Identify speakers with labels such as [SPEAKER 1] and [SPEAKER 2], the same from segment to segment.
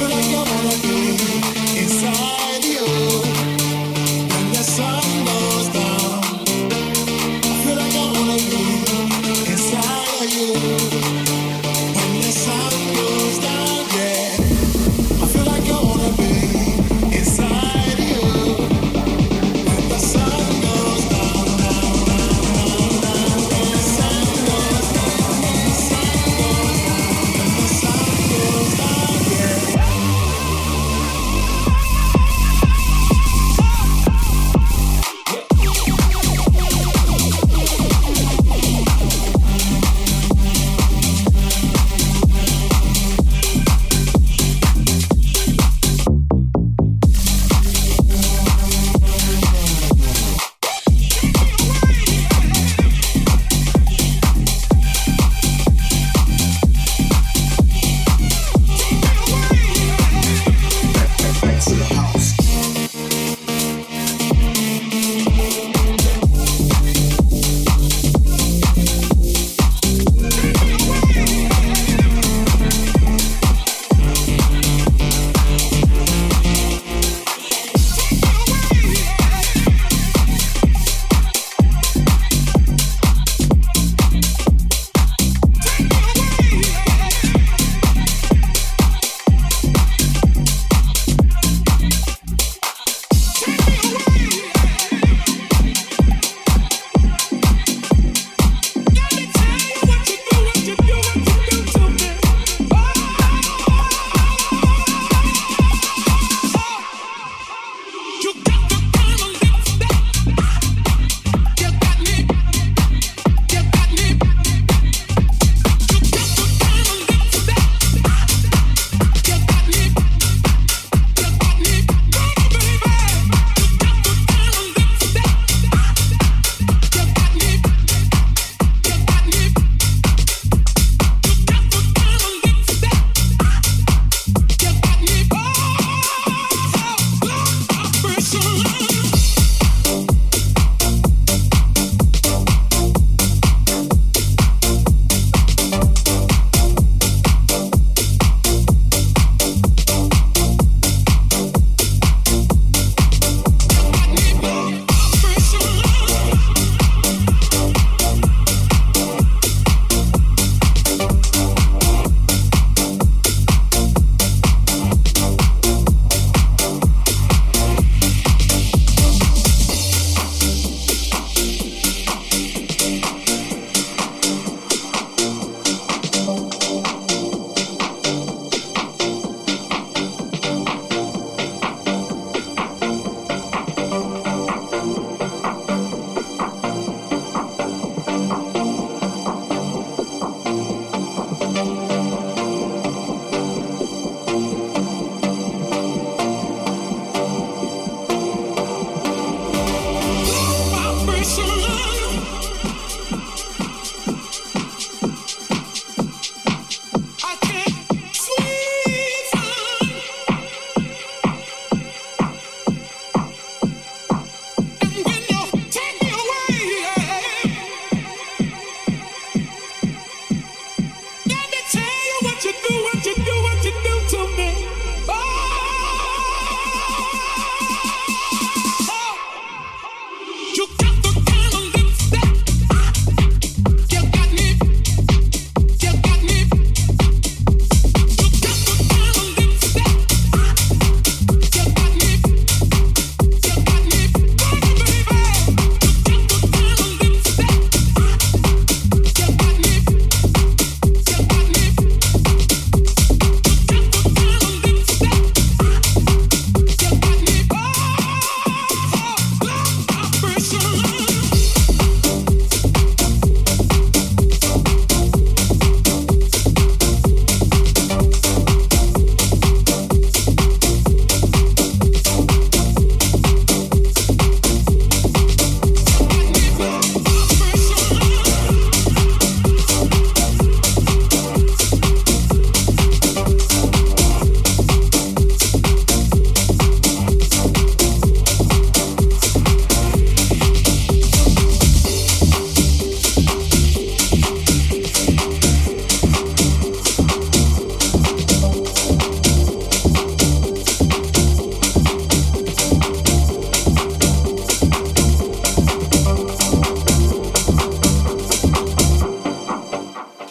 [SPEAKER 1] feel like I wanna inside.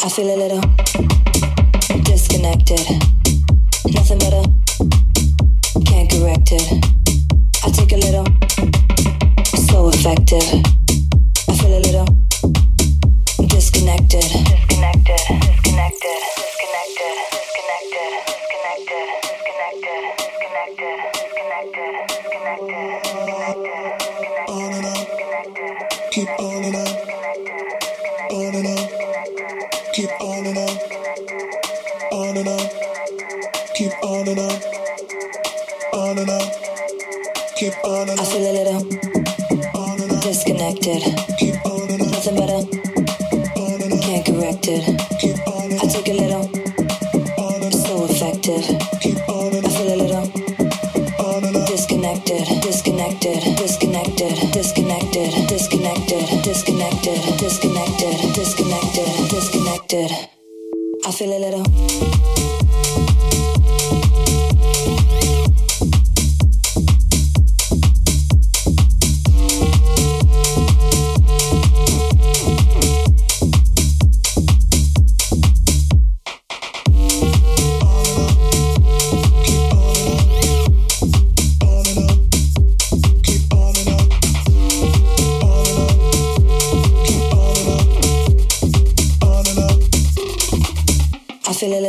[SPEAKER 2] feel a little disconnected. Nothing better. Can't correct it. I take a little. So effective. affected. I took a little. So affected. I feel a little. Disconnected. Disconnected. Disconnected. Disconnected. Disconnected. Disconnected. Disconnected. Disconnected. Disconnected. I feel a little.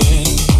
[SPEAKER 3] doing?